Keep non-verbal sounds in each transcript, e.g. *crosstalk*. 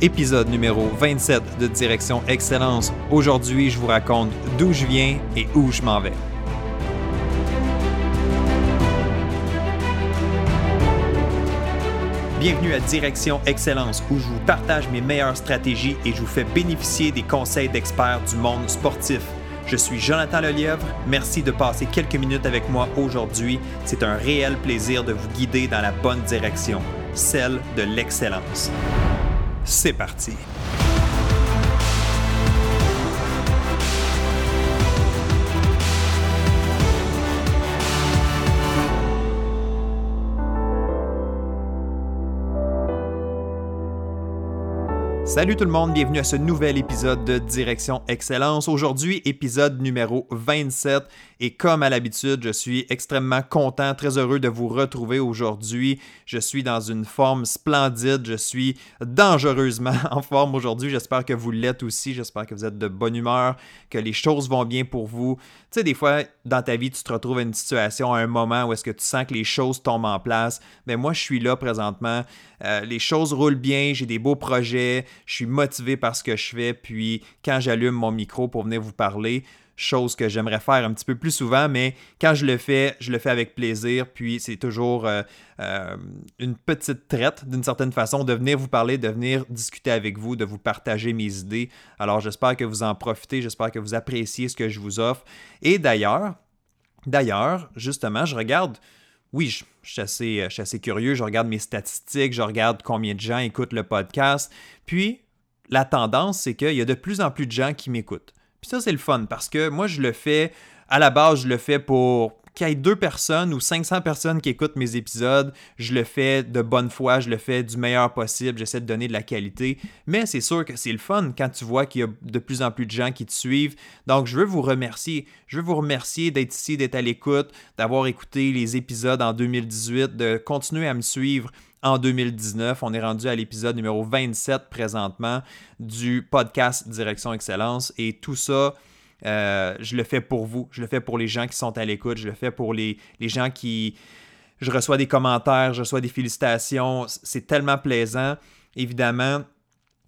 épisode numéro 27 de Direction Excellence. Aujourd'hui, je vous raconte d'où je viens et où je m'en vais. Bienvenue à Direction Excellence où je vous partage mes meilleures stratégies et je vous fais bénéficier des conseils d'experts du monde sportif. Je suis Jonathan Lelièvre. Merci de passer quelques minutes avec moi aujourd'hui. C'est un réel plaisir de vous guider dans la bonne direction, celle de l'excellence. C'est parti. Salut tout le monde, bienvenue à ce nouvel épisode de Direction Excellence. Aujourd'hui, épisode numéro 27. Et comme à l'habitude, je suis extrêmement content, très heureux de vous retrouver aujourd'hui. Je suis dans une forme splendide, je suis dangereusement *laughs* en forme aujourd'hui. J'espère que vous l'êtes aussi, j'espère que vous êtes de bonne humeur, que les choses vont bien pour vous. Tu sais, des fois, dans ta vie, tu te retrouves à une situation, à un moment où est-ce que tu sens que les choses tombent en place. Mais moi, je suis là présentement. Euh, les choses roulent bien, j'ai des beaux projets, je suis motivé par ce que je fais. Puis quand j'allume mon micro pour venir vous parler, chose que j'aimerais faire un petit peu plus souvent, mais quand je le fais, je le fais avec plaisir, puis c'est toujours euh, euh, une petite traite d'une certaine façon de venir vous parler, de venir discuter avec vous, de vous partager mes idées. Alors j'espère que vous en profitez, j'espère que vous appréciez ce que je vous offre. Et d'ailleurs, d'ailleurs, justement, je regarde oui, je, suis assez, je, suis assez, curieux, je regarde mes statistiques, je regarde combien de gens écoutent le podcast. Puis, la tendance, c'est qu'il y a de plus en plus de gens qui m'écoutent. Puis ça, c'est le fun parce que moi, je le fais, à la base, je le fais pour qu'il y ait deux personnes ou 500 personnes qui écoutent mes épisodes. Je le fais de bonne foi, je le fais du meilleur possible, j'essaie de donner de la qualité. Mais c'est sûr que c'est le fun quand tu vois qu'il y a de plus en plus de gens qui te suivent. Donc, je veux vous remercier. Je veux vous remercier d'être ici, d'être à l'écoute, d'avoir écouté les épisodes en 2018, de continuer à me suivre en 2019. On est rendu à l'épisode numéro 27 présentement du podcast Direction Excellence et tout ça. Euh, je le fais pour vous, je le fais pour les gens qui sont à l'écoute, je le fais pour les, les gens qui... Je reçois des commentaires, je reçois des félicitations, c'est tellement plaisant. Évidemment,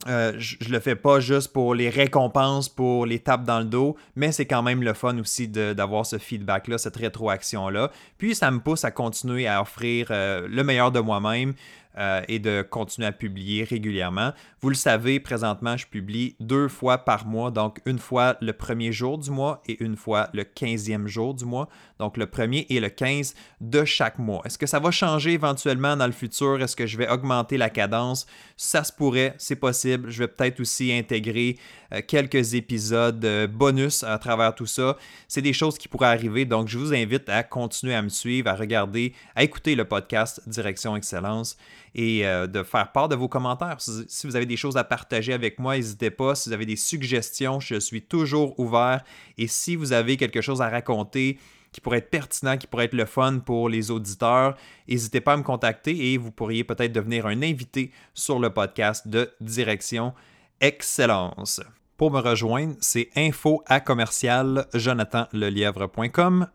euh, je, le fais pas juste pour les récompenses, pour les tapes dans le dos, mais c'est quand même le fun aussi d'avoir ce feedback-là, cette rétroaction-là. Puis ça me pousse à continuer à offrir euh, le meilleur de moi-même, euh, et de continuer à publier régulièrement. Vous le savez, présentement, je publie deux fois par mois, donc une fois le premier jour du mois et une fois le quinzième jour du mois, donc le premier et le 15 de chaque mois. Est-ce que ça va changer éventuellement dans le futur? Est-ce que je vais augmenter la cadence? Ça se pourrait, c'est possible. Je vais peut-être aussi intégrer euh, quelques épisodes euh, bonus à travers tout ça. C'est des choses qui pourraient arriver, donc je vous invite à continuer à me suivre, à regarder, à écouter le podcast Direction Excellence et euh, de faire part de vos commentaires. Si vous avez des choses à partager avec moi, n'hésitez pas. Si vous avez des suggestions, je suis toujours ouvert. Et si vous avez quelque chose à raconter, qui pourrait être pertinent, qui pourrait être le fun pour les auditeurs, n'hésitez pas à me contacter et vous pourriez peut-être devenir un invité sur le podcast de Direction Excellence. Pour me rejoindre, c'est info à commercial.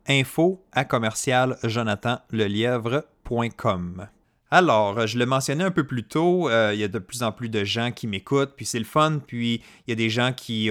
Info à commercial jonathanlelièvre.com. Alors, je le mentionnais un peu plus tôt, euh, il y a de plus en plus de gens qui m'écoutent, puis c'est le fun, puis il y a des gens qui,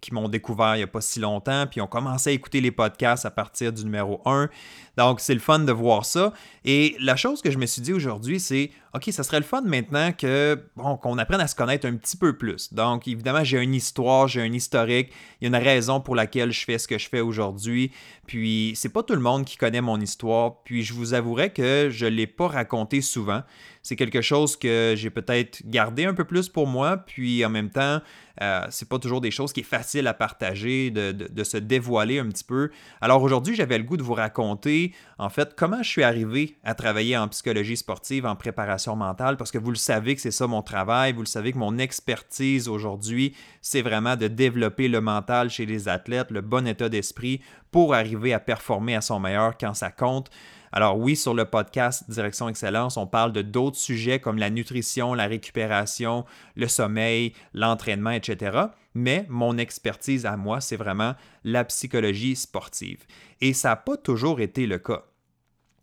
qui m'ont découvert il n'y a pas si longtemps, puis ont commencé à écouter les podcasts à partir du numéro 1. Donc, c'est le fun de voir ça. Et la chose que je me suis dit aujourd'hui, c'est OK, ça serait le fun maintenant que bon, qu'on apprenne à se connaître un petit peu plus. Donc, évidemment, j'ai une histoire, j'ai un historique, il y a une raison pour laquelle je fais ce que je fais aujourd'hui. Puis, c'est pas tout le monde qui connaît mon histoire. Puis, je vous avouerai que je l'ai pas raconté souvent c'est quelque chose que j'ai peut-être gardé un peu plus pour moi, puis en même temps, euh, c'est pas toujours des choses qui est facile à partager, de, se dévoiler un petit peu. Alors aujourd'hui, j'avais le goût de vous raconter, en fait, comment je suis arrivé à travailler en psychologie sportive, en préparation mentale, parce que vous le savez que c'est ça mon travail, vous le savez que mon expertise aujourd'hui, c'est vraiment de développer le mental chez les athlètes, le bon état d'esprit pour arriver à performer à son meilleur quand ça compte. Alors oui, sur le podcast Direction Excellence, on parle de d'autres sujets comme la nutrition, la récupération, le sommeil, l'entraînement, etc. Mais mon expertise à moi, c'est vraiment la psychologie sportive. Et ça n'a pas toujours été le cas.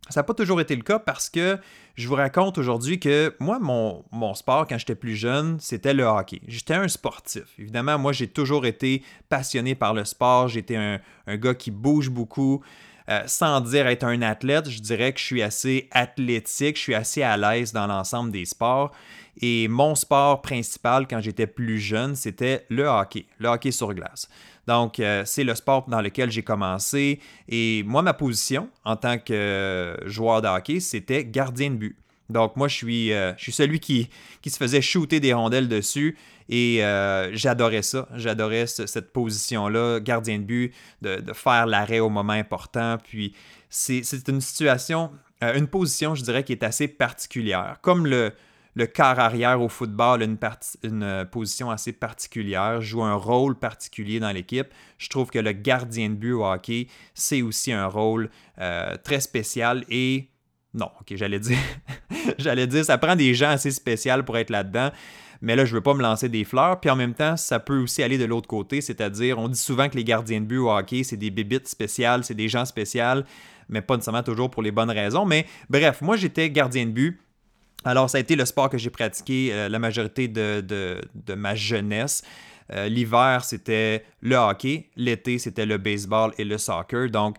Ça n'a pas toujours été le cas parce que je vous raconte aujourd'hui que moi, mon, sport quand j'étais plus jeune, c'était le hockey. J'étais un sportif. Évidemment, moi, j'ai toujours été passionné par le sport. J'étais un gars qui bouge beaucoup. Euh, sans dire être un athlète, je dirais que je suis assez athlétique, je suis assez à l'aise dans l'ensemble des sports. Et mon sport principal quand j'étais plus jeune, c'était le hockey, le hockey sur glace. Donc, euh, c'est le sport dans lequel j'ai commencé. Et moi, ma position en tant que joueur de hockey, c'était gardien de but. Donc, moi, je suis, euh, je celui qui, qui se faisait shooter des rondelles dessus. Et euh, j'adorais ça. J'adorais cette position-là, gardien de but, de, faire l'arrêt au moment important. Puis, c'est une situation, une position, je dirais, qui est assez particulière. Comme le, le quart arrière au football une, une euh, position assez particulière, joue un rôle particulier dans l'équipe. Je trouve que le gardien de but au hockey, c'est aussi un rôle euh, très spécial et non, ok, j'allais dire, *laughs* j'allais dire, ça prend des gens assez spéciaux pour être là-dedans. Mais là, je ne veux pas me lancer des fleurs. Puis en même temps, ça peut aussi aller de l'autre côté. C'est-à-dire, on dit souvent que les gardiens de but au hockey, c'est des bébites spéciales, c'est des gens spéciaux, mais pas nécessairement toujours pour les bonnes raisons. Mais bref, moi, j'étais gardien de but. Alors, ça a été le sport que j'ai pratiqué euh, la majorité de, ma jeunesse. Euh, l'hiver, c'était le hockey. L'été, c'était le baseball et le soccer. Donc,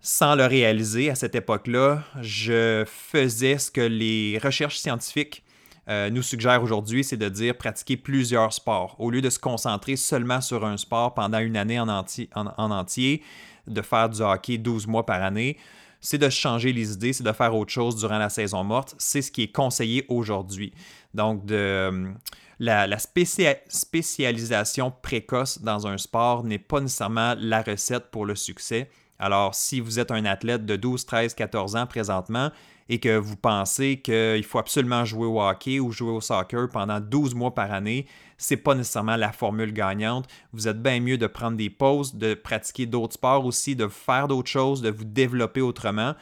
sans le réaliser à cette époque-là, je faisais ce que les recherches scientifiques euh, nous suggèrent aujourd'hui, c'est de dire pratiquer plusieurs sports. Au lieu de se concentrer seulement sur un sport pendant une année en, en entier, de faire du hockey 12 mois par année, c'est de changer les idées, c'est de faire autre chose durant la saison morte. C'est ce qui est conseillé aujourd'hui. Donc, euh, la, spécialisation précoce dans un sport n'est pas nécessairement la recette pour le succès. Alors, si vous êtes un athlète de 12, 13, 14 ans présentement et que vous pensez qu'il faut absolument jouer au hockey ou jouer au soccer pendant 12 mois par année, c'est pas nécessairement la formule gagnante. Vous êtes bien mieux de prendre des pauses, de pratiquer d'autres sports aussi, de faire d'autres choses, de vous développer autrement.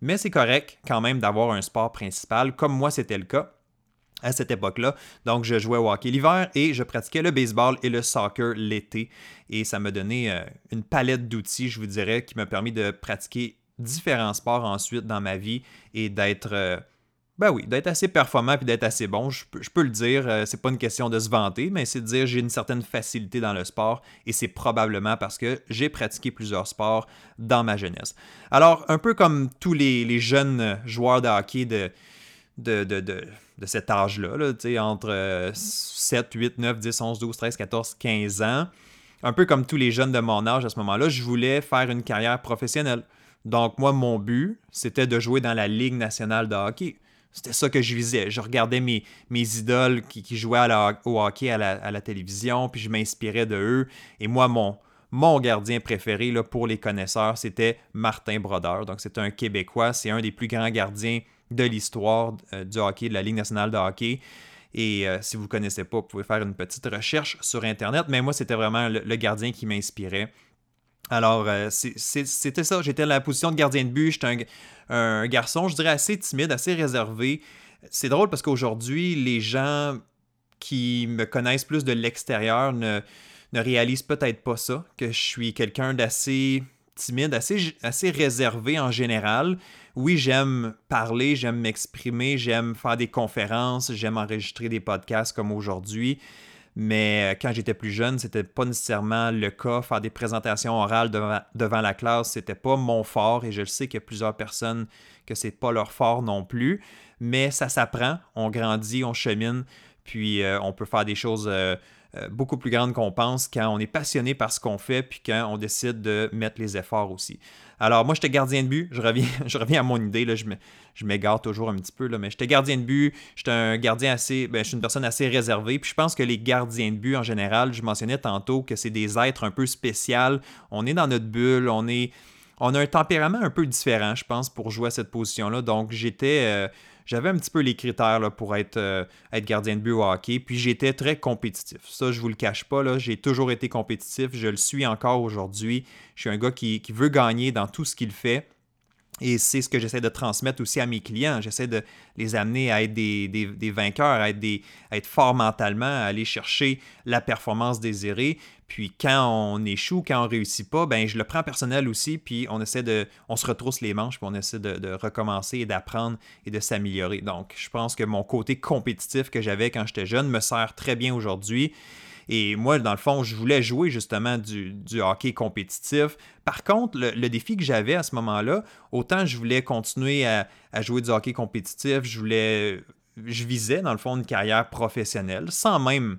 Mais c'est correct quand même d'avoir un sport principal, comme moi c'était le cas à cette époque-là. Donc, je jouais au hockey l'hiver et je pratiquais le baseball et le soccer l'été. Et ça m'a donné euh, une palette d'outils, je vous dirais, qui m'a permis de pratiquer différents sports ensuite dans ma vie et d'être euh, ben oui, d'être assez performant puis d'être assez bon, je peux, le dire. Euh, c'est pas une question de se vanter, mais c'est de dire j'ai une certaine facilité dans le sport et c'est probablement parce que j'ai pratiqué plusieurs sports dans ma jeunesse. Alors, un peu comme tous les, jeunes joueurs de hockey de, de, de, cet âge-là, là, entre 7, 8, 9, 10, 11, 12, 13, 14, 15 ans, un peu comme tous les jeunes de mon âge à ce moment-là, je voulais faire une carrière professionnelle. Donc, moi, mon but, c'était de jouer dans la Ligue nationale de hockey. C'était ça que je visais. Je regardais mes, idoles qui, jouaient au hockey à la, télévision, puis je m'inspirais de eux. Et moi, mon, gardien préféré pour les connaisseurs, c'était Martin Brodeur. Donc, c'est un Québécois. C'est un des plus grands gardiens de l'histoire euh, du hockey, de la Ligue nationale de hockey. Et euh, si vous ne connaissez pas, vous pouvez faire une petite recherche sur Internet. Mais moi, c'était vraiment le, gardien qui m'inspirait. Alors, euh, c'était ça. J'étais dans la position de gardien de but. J'étais un, garçon, je dirais, assez timide, assez réservé. C'est drôle parce qu'aujourd'hui, les gens qui me connaissent plus de l'extérieur ne réalisent peut-être pas ça, que je suis quelqu'un d'assez timide, assez, réservé en général. Oui, j'aime parler, j'aime m'exprimer, j'aime faire des conférences, j'aime enregistrer des podcasts comme aujourd'hui. Mais euh, quand j'étais plus jeune, c'était pas nécessairement le cas. Faire des présentations orales devant, devant la classe, c'était pas mon fort. Et je le sais qu'il y a plusieurs personnes que c'est pas leur fort non plus. Mais ça s'apprend. On grandit, on chemine. Puis euh, on peut faire des choses euh, euh, beaucoup plus grande qu'on pense quand on est passionné par ce qu'on fait, puis quand on décide de mettre les efforts aussi. Alors, moi, j'étais gardien de but. Je reviens, *laughs* je reviens à mon idée. Là, je m'égare toujours un petit peu. Là, mais j'étais gardien de but. J'étais un gardien assez. Ben, je suis une personne assez réservée. Puis je pense que les gardiens de but, en général, je mentionnais tantôt que c'est des êtres un peu spéciaux. On est dans notre bulle. On est. On a un tempérament un peu différent, je pense, pour jouer à cette position-là. Donc, j'étais. Euh, j'avais un petit peu les critères pour être, euh, être gardien de but au hockey. Puis j'étais très compétitif. Ça, je vous le cache pas. J'ai toujours été compétitif. Je le suis encore aujourd'hui. Je suis un gars qui, veut gagner dans tout ce qu'il fait. Et c'est ce que j'essaie de transmettre aussi à mes clients. J'essaie de les amener à être des, vainqueurs, à être, des, forts mentalement, à aller chercher la performance désirée. Puis quand on échoue, quand on réussit pas, ben je le prends personnel aussi, puis on essaie de, on se retrousse les manches, puis on essaie de, de recommencer et d'apprendre et de s'améliorer. Donc, je pense que mon côté compétitif que j'avais quand j'étais jeune me sert très bien aujourd'hui. Et moi, dans le fond, je voulais jouer justement du, hockey compétitif. Par contre, le, défi que j'avais à ce moment-là, autant je voulais continuer à, jouer du hockey compétitif, je voulais, je visais dans le fond une carrière professionnelle, sans même,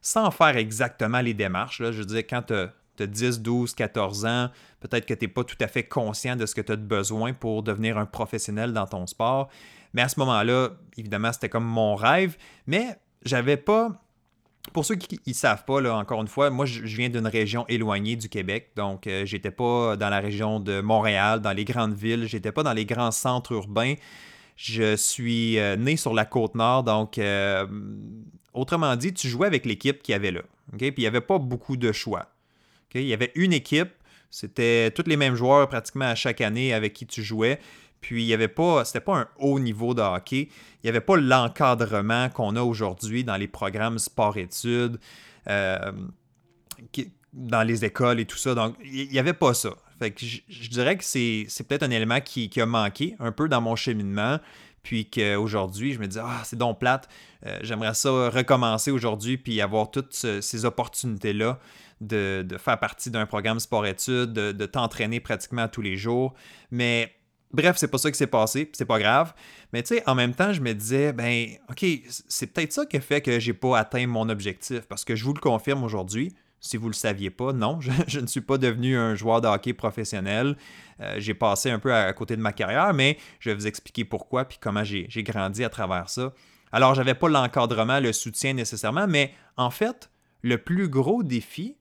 sans faire exactement les démarches. Là. Je veux dire, quand tu as, 10, 12, 14 ans, peut-être que tu n'es pas tout à fait conscient de ce que tu as besoin pour devenir un professionnel dans ton sport. Mais à ce moment-là, évidemment, c'était comme mon rêve, mais j'avais pas pour ceux qui ne savent pas, encore une fois, moi, je, viens d'une région éloignée du Québec. Donc, euh, j'étais pas dans la région de Montréal, dans les grandes villes. J'étais pas dans les grands centres urbains. Je suis euh, né sur la côte nord. Donc, euh, autrement dit, tu jouais avec l'équipe qu'il y avait là. Puis, il n'y avait pas beaucoup de choix. Il y avait une équipe. C'était tous les mêmes joueurs pratiquement à chaque année avec qui tu jouais. Puis il n'y avait pas, c'était pas un haut niveau de hockey. Il n'y avait pas l'encadrement qu'on a aujourd'hui dans les programmes sport-études, euh, dans les écoles et tout ça. Donc, il n'y avait pas ça. Fait que je, dirais que c'est, peut-être un élément qui, a manqué un peu dans mon cheminement. Puis qu'aujourd'hui, je me dis, ah, c'est donc plate. Euh, j'aimerais ça recommencer aujourd'hui puis avoir toutes ces opportunités-là de, faire partie d'un programme sport-études, de, de t'entraîner pratiquement tous les jours. Mais Bref, c'est pas ça qui s'est passé, c'est pas grave. Mais tu sais, en même temps, je me disais, ben, OK, c'est peut-être ça qui fait que j'ai pas atteint mon objectif. Parce que je vous le confirme aujourd'hui, si vous le saviez pas, non, *laughs* je, ne suis pas devenu un joueur de hockey professionnel. Euh, j'ai passé un peu à, côté de ma carrière, mais je vais vous expliquer pourquoi puis comment j'ai grandi à travers ça. Alors, j'avais pas l'encadrement, le soutien nécessairement, mais en fait, le plus gros défi,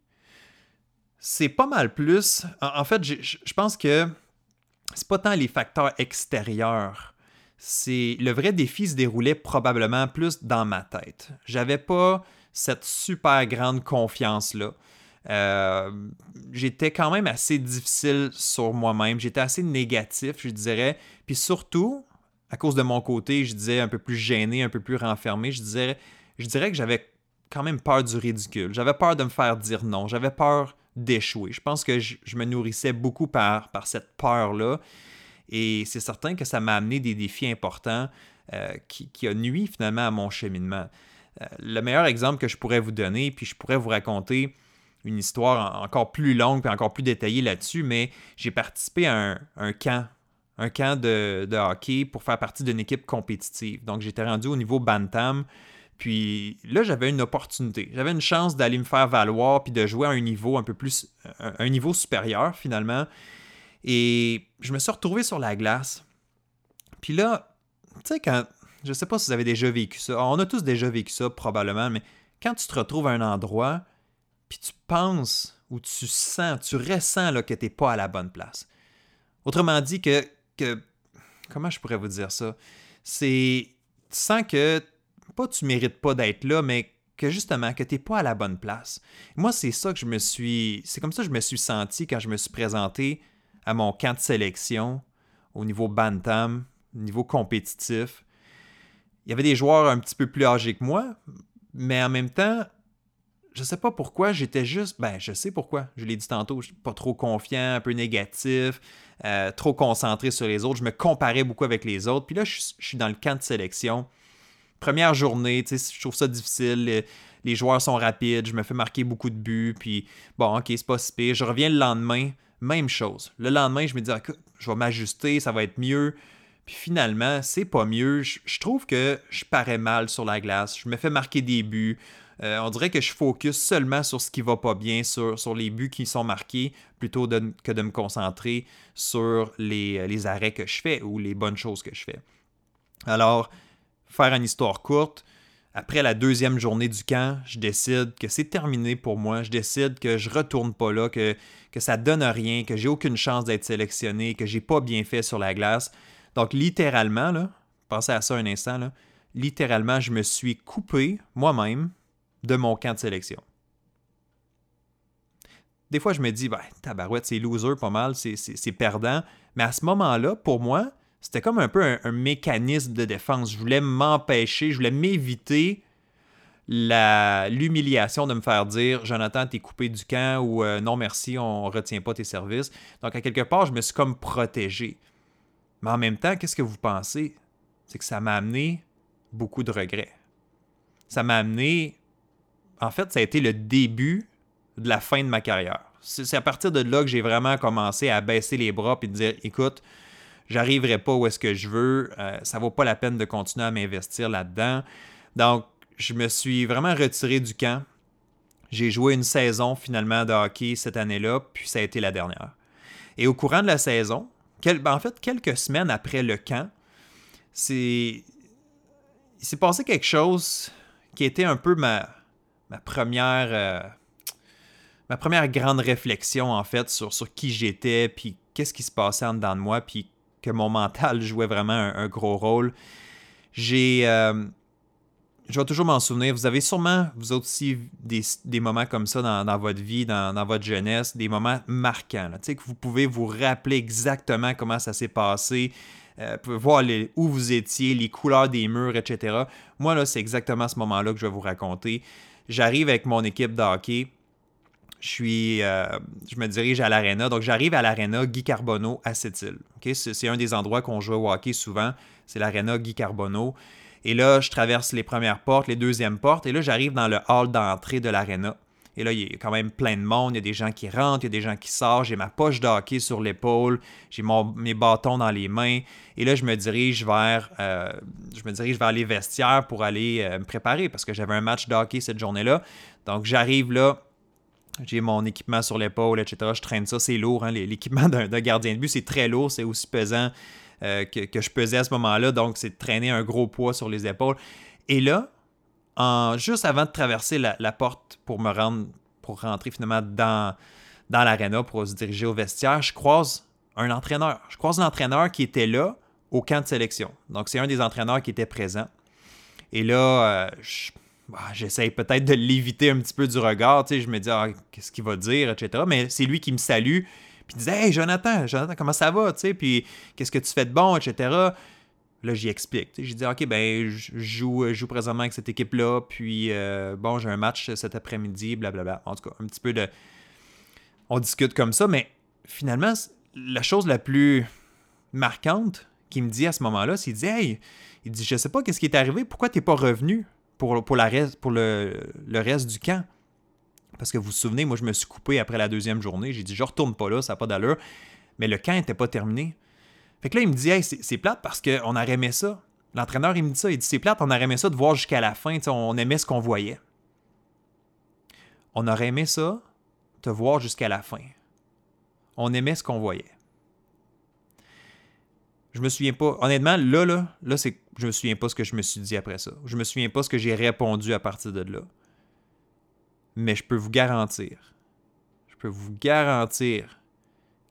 c'est pas mal plus. En, fait, je pense que c'est pas tant les facteurs extérieurs. C'est le vrai défi se déroulait probablement plus dans ma tête. J'avais pas cette super grande confiance là. Euh, j'étais quand même assez difficile sur moi-même. J'étais assez négatif, je dirais. Puis surtout, à cause de mon côté, je disais un peu plus gêné, un peu plus renfermé. Je dirais, je dirais que j'avais quand même peur du ridicule. J'avais peur de me faire dire non. J'avais peur d'échouer. Je pense que je, me nourrissais beaucoup par, cette peur-là. Et c'est certain que ça m'a amené des défis importants euh, qui, qui, a nuit finalement à mon cheminement. Euh, le meilleur exemple que je pourrais vous donner, puis je pourrais vous raconter une histoire encore plus longue et encore plus détaillée là-dessus, mais j'ai participé à un, camp, un camp de, de, hockey pour faire partie d'une équipe compétitive. Donc j'étais rendu au niveau Bantam. Puis là, j'avais une opportunité. J'avais une chance d'aller me faire valoir puis de jouer à un niveau un peu plus. un, niveau supérieur finalement. Et je me suis retrouvé sur la glace. Puis là, tu sais, quand. Je sais pas si vous avez déjà vécu ça. On a tous déjà vécu ça, probablement, mais quand tu te retrouves à un endroit, puis tu penses ou tu sens, tu ressens là, que tu n'es pas à la bonne place. Autrement dit, que, que. Comment je pourrais vous dire ça? C'est. Tu sens que pas tu mérites pas d'être là, mais que justement, que tu n'es pas à la bonne place. Moi, c'est ça que je me suis. C'est comme ça que je me suis senti quand je me suis présenté à mon camp de sélection au niveau Bantam, au niveau compétitif. Il y avait des joueurs un petit peu plus âgés que moi, mais en même temps, je sais pas pourquoi, j'étais juste. Ben, je sais pourquoi. Je l'ai dit tantôt, je suis pas trop confiant, un peu négatif, euh, trop concentré sur les autres. Je me comparais beaucoup avec les autres. Puis là, je suis dans le camp de sélection première journée, je trouve ça difficile. Les, joueurs sont rapides, je me fais marquer beaucoup de buts, puis bon, ok, c'est pas si pire. Je reviens le lendemain, même chose. Le lendemain, je me dis, je vais m'ajuster, ça va être mieux. Puis finalement, c'est pas mieux. Je, trouve que je parais mal sur la glace. Je me fais marquer des buts. Euh, on dirait que je focus seulement sur ce qui va pas bien, sur, les buts qui sont marqués, plutôt que de me concentrer sur les arrêts que je fais ou les bonnes choses que je fais. Alors, faire une histoire courte, après la deuxième journée du camp, je décide que c'est terminé pour moi. Je décide que je retourne pas là, que, que ça donne rien, que j'ai aucune chance d'être sélectionné, que j'ai pas bien fait sur la glace. Donc littéralement, là, pensez à ça un instant, là, littéralement, je me suis coupé moi-même de mon camp de sélection. Des fois, je me dis, ben, tabarouette, c'est loser pas mal, c'est perdant. Mais à ce moment-là, pour moi, c'était comme un peu un, mécanisme de défense. Je voulais m'empêcher, je voulais m'éviter l'humiliation de me faire dire Jonathan, t'es coupé du camp ou euh, non merci, on retient pas tes services. Donc à quelque part, je me suis comme protégé. Mais en même temps, qu'est-ce que vous pensez? C'est que ça m'a amené beaucoup de regrets. Ça m'a amené. En fait, ça a été le début de la fin de ma carrière. C'est à partir de là que j'ai vraiment commencé à baisser les bras et dire écoute, j'arriverai pas où est-ce que je veux, euh, ça vaut pas la peine de continuer à m'investir là-dedans. Donc, je me suis vraiment retiré du camp. J'ai joué une saison finalement de hockey cette année-là, puis ça a été la dernière. Et au courant de la saison, ben, en fait, quelques semaines après le camp, c'est. Il s'est passé quelque chose qui était un peu ma, ma première. Euh, ma première grande réflexion, en fait, sur, sur qui j'étais, puis qu'est-ce qui se passait en dedans de moi, puis que mon mental jouait vraiment un, gros rôle. J'ai. Euh, je vais toujours m'en souvenir. Vous avez sûrement, vous aussi, des, moments comme ça dans, votre vie, dans, votre jeunesse, des moments marquants. Là, que vous pouvez vous rappeler exactement comment ça s'est passé, euh, voir où vous étiez, les couleurs des murs, etc. Moi, là, c'est exactement ce moment-là que je vais vous raconter. J'arrive avec mon équipe de hockey. Je suis, euh, je me dirige à l'aréna. Donc, j'arrive à l'aréna Guy Carbonneau à Sept-Îles. C'est un des endroits qu'on joue au hockey souvent. C'est l'aréna Guy Carbonneau. Et là, je traverse les premières portes, les deuxièmes portes, et là, j'arrive dans le hall d'entrée de l'aréna. Et là, il y a quand même plein de monde, il y a des gens qui rentrent, il y a des gens qui sortent, j'ai ma poche de hockey sur l'épaule, j'ai mes bâtons dans les mains. Et là, je me dirige vers, euh, je me dirige vers les vestiaires pour aller euh, me préparer parce que j'avais un match de hockey cette journée-là. Donc, j'arrive là, j'ai mon équipement sur l'épaule, etc. Je traîne ça, c'est lourd. Hein, l'équipement *laughs* d'un gardien de but, c'est très lourd, c'est aussi pesant euh, que, je pesais à ce moment-là. Donc, c'est de traîner un gros poids sur les épaules. Et là, juste avant de traverser la, porte pour me rendre, pour rentrer finalement dans, dans l'aréna pour se diriger au vestiaire, je croise un entraîneur. Je croise un entraîneur qui était là au camp de sélection. Donc, c'est un des entraîneurs qui était présent. Et là, euh, bah, j'essaye peut-être de l'éviter un petit peu du regard. Tu sais, je me dis, ah, qu'est-ce qu'il va dire, etc. Mais c'est lui qui me salue. Puis il disait Hey Jonathan, Jonathan, comment ça va? Tu sais, puis qu'est-ce que tu fais de bon, etc. Là, j'y explique. J'ai dit Ok, ben, je joue, joue présentement avec cette équipe-là, puis euh, bon, j'ai un match cet après-midi, blablabla. En tout cas, un petit peu de. On discute comme ça, mais finalement, la chose la plus marquante qu'il me dit à ce moment-là, c'est qu'il dit Hey, il dit Je sais pas qu'est-ce qui est arrivé, pourquoi t'es pas revenu? Pour, le reste du camp? Parce que vous vous souvenez, moi, je me suis coupé après la deuxième journée. J'ai dit, je retourne pas là, ça n'a pas d'allure. Mais le camp n'était pas terminé. Fait que là, il me dit, hey, c'est plate parce qu'on aurait aimé ça. L'entraîneur, il me dit ça. Il dit, c'est plate, on aurait aimé ça de voir jusqu'à la fin. On aimait ce qu'on voyait. On aurait aimé ça, te voir jusqu'à la fin. On aimait ce qu'on voyait. Je me souviens pas. Honnêtement, là, là, là, c'est. Je me souviens pas ce que je me suis dit après ça. Je me souviens pas ce que j'ai répondu à partir de là. Mais je peux vous garantir, je peux vous garantir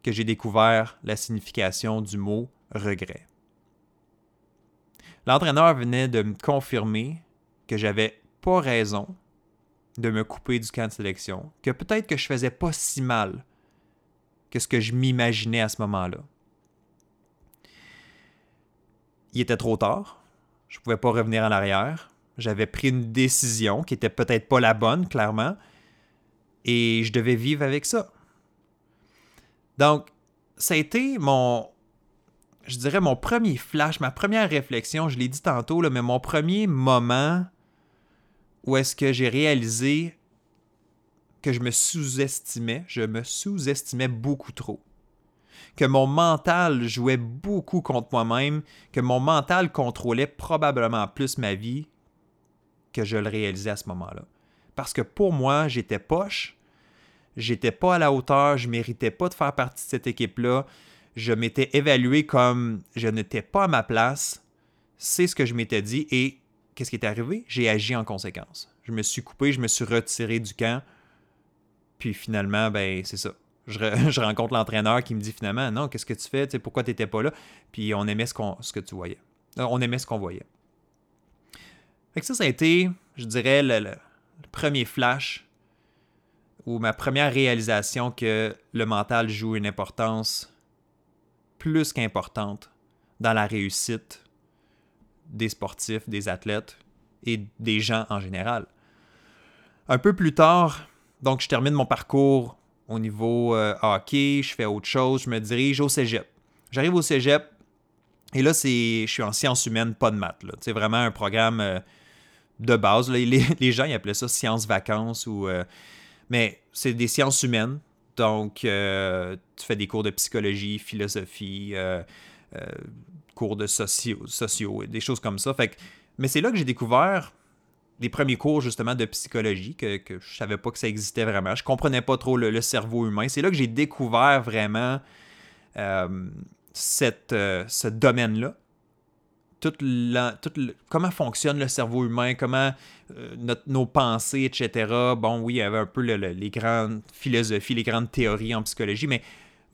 que j'ai découvert la signification du mot regret. L'entraîneur venait de me confirmer que j'avais pas raison de me couper du camp de sélection, que peut-être que je faisais pas si mal que ce que je m'imaginais à ce moment-là. Il était trop tard, je pouvais pas revenir en arrière, j'avais pris une décision qui était peut-être pas la bonne, clairement, et je devais vivre avec ça. Donc, ça a été mon, je dirais, mon premier flash, ma première réflexion, je l'ai dit tantôt, là, mais mon premier moment où est-ce que j'ai réalisé que je me sous-estimais, je me sous-estimais beaucoup trop. Que mon mental jouait beaucoup contre moi-même, que mon mental contrôlait probablement plus ma vie que je le réalisais à ce moment-là. Parce que pour moi, j'étais poche, j'étais pas à la hauteur, je méritais pas de faire partie de cette équipe-là, je m'étais évalué comme je n'étais pas à ma place, c'est ce que je m'étais dit et qu'est-ce qui est arrivé? J'ai agi en conséquence. Je me suis coupé, je me suis retiré du camp, puis finalement, ben c'est ça. *laughs* Je, rencontre l'entraîneur qui me dit finalement, non, qu'est-ce que tu fais? pourquoi tu n'étais pas là? Puis on aimait ce, qu'on, que tu voyais. Euh, on aimait ce qu'on voyait. Fait que ça, ça a été, je dirais, le, premier flash ou ma première réalisation que le mental joue une importance plus qu'importante dans la réussite des sportifs, des athlètes et des gens en général. Un peu plus tard, donc je termine mon parcours au niveau euh, hockey, je fais autre chose, je me dirige au cégep. J'arrive au cégep et là, c'est, je suis en sciences humaines, pas de maths. C'est vraiment un programme euh, de base. *laughs* Les, gens ils appelaient ça sciences vacances ou. Euh, mais c'est des sciences humaines. Donc, tu fais des cours de psychologie, philosophie, cours de sociaux, sociaux, des choses comme ça. Fait mais c'est là que j'ai découvert des premiers cours justement de psychologie que, que je savais pas que ça existait vraiment. Je comprenais pas trop le, cerveau humain. C'est là que j'ai découvert vraiment euh, cette, euh, ce domaine-là. Tout comment fonctionne le cerveau humain, comment euh, nos pensées, etc. Bon, oui, il y avait un peu les grandes philosophies, les grandes théories en psychologie, mais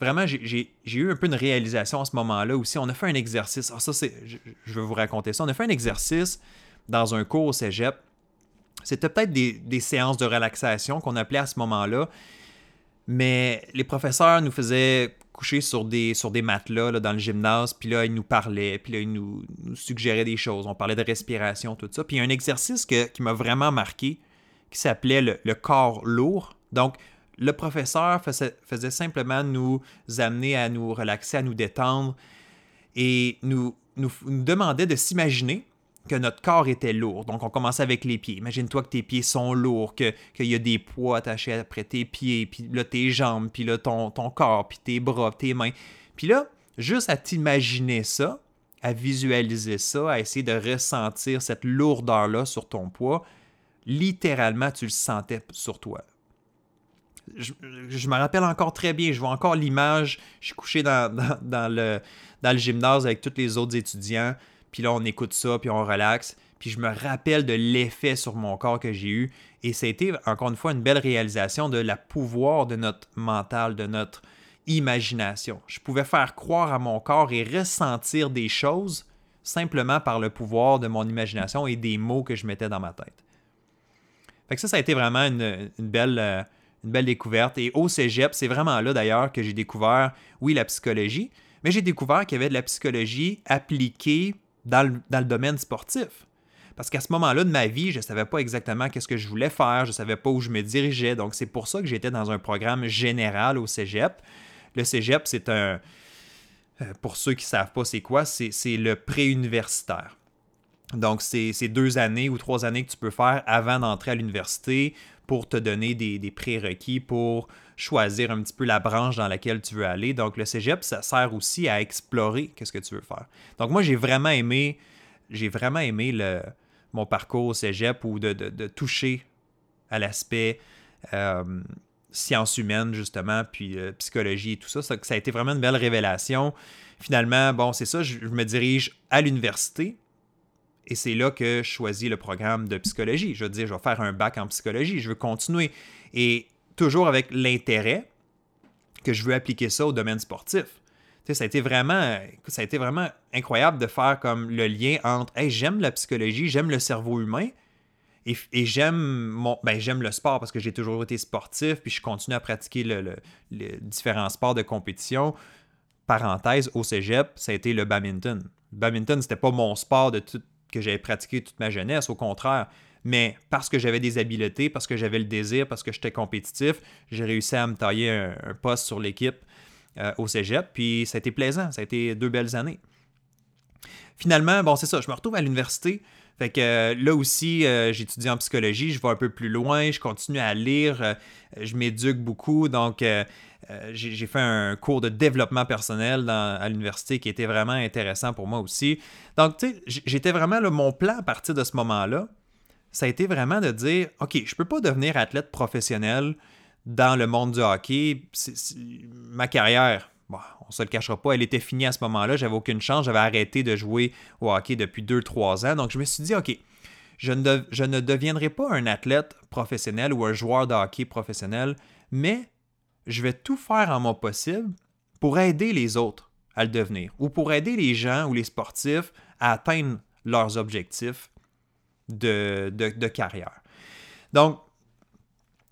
vraiment, j'ai eu un peu une réalisation à ce moment-là aussi. On a fait un exercice. Ah, ça, je, je, vais vous raconter ça. On a fait un exercice dans un cours au cégep c'était peut-être des, séances de relaxation qu'on appelait à ce moment-là, mais les professeurs nous faisaient coucher sur des, sur matelas dans le gymnase, puis là, ils nous parlaient, puis là, ils nous, suggéraient des choses. On parlait de respiration, tout ça. Puis il y a un exercice qui m'a vraiment marqué qui s'appelait le, corps lourd. Donc, le professeur faisait, faisait, simplement nous amener à nous relaxer, à nous détendre et nous demandait de s'imaginer que notre corps était lourd. Donc, on commençait avec les pieds. Imagine-toi que tes pieds sont lourds, qu'il y a des poids attachés après tes pieds, puis là, tes jambes, puis là, ton, corps, puis tes bras, tes mains. Puis là, juste à t'imaginer ça, à visualiser ça, à essayer de ressentir cette lourdeur-là sur ton poids, littéralement, tu le sentais sur toi. Je, me rappelle encore très bien, je vois encore l'image, je suis couché dans, *laughs* le, dans le gymnase avec tous les autres étudiants, puis là, on écoute ça, puis on relaxe. Puis je me rappelle de l'effet sur mon corps que j'ai eu. Et ça a été, encore une fois, une belle réalisation de la pouvoir de notre mental, de notre imagination. Je pouvais faire croire à mon corps et ressentir des choses simplement par le pouvoir de mon imagination et des mots que je mettais dans ma tête. Fait que ça, ça a été vraiment une, belle, euh, une belle découverte. Et au cégep, c'est vraiment là d'ailleurs que j'ai découvert, oui, la psychologie, mais j'ai découvert qu'il y avait de la psychologie appliquée dans le, domaine sportif. Parce qu'à ce moment-là de ma vie, je ne savais pas exactement qu'est-ce que je voulais faire, je ne savais pas où je me dirigeais. Donc, c'est pour ça que j'étais dans un programme général au cégep. Le cégep, c'est un. Euh, pour ceux qui ne savent pas c'est quoi, c'est le pré-universitaire. Donc, c'est deux années ou trois années que tu peux faire avant d'entrer à l'université pour te donner des, des prérequis pour choisir un petit peu la branche dans laquelle tu veux aller. Donc, le cégep, ça sert aussi à explorer qu'est-ce que tu veux faire. Donc, moi, j'ai vraiment aimé, j'ai vraiment aimé le, mon parcours au cégep ou de, toucher à l'aspect euh, sciences humaines, justement, puis euh, psychologie et tout ça. ça. a été vraiment une belle révélation. Finalement, bon, c'est ça, je me dirige à l'université. Et c'est là que je choisis le programme de psychologie. Je veux dire, je vais faire un bac en psychologie, je veux continuer. Et toujours avec l'intérêt que je veux appliquer ça au domaine sportif. ça a, été vraiment, ça a été vraiment incroyable de faire comme le lien entre hey, j'aime la psychologie, j'aime le cerveau humain et, j'aime mon ben, j'aime le sport parce que j'ai toujours été sportif, puis je continue à pratiquer le, différents sports de compétition. Parenthèse, au cégep, ça a été le badminton. Le badminton, c'était pas mon sport de tout, que j'avais pratiqué toute ma jeunesse, au contraire mais parce que j'avais des habiletés, parce que j'avais le désir, parce que j'étais compétitif, j'ai réussi à me tailler un, poste sur l'équipe euh, au cégep, puis ça a été plaisant, ça a été deux belles années. Finalement, bon, c'est ça, je me retrouve à l'université. Fait que euh, là aussi, euh, j'étudie en psychologie, je vais un peu plus loin, je continue à lire, je m'éduque beaucoup. Donc, j'ai fait un cours de développement personnel à l'université qui était vraiment intéressant pour moi aussi. Donc, tu sais, j'étais vraiment là, mon plan à partir de ce moment-là, ça a été vraiment de dire OK, je ne peux pas devenir athlète professionnel dans le monde du hockey. ma carrière, bon, on ne se le cachera pas, elle était finie à ce moment-là. J'avais aucune chance. J'avais arrêté de jouer au hockey depuis 2-3 ans. Donc, je me suis dit OK, je ne, je ne deviendrai pas un athlète professionnel ou un joueur de hockey professionnel, mais je vais tout faire en mon possible pour aider les autres à le devenir ou pour aider les gens ou les sportifs à atteindre leurs objectifs de, carrière. Donc,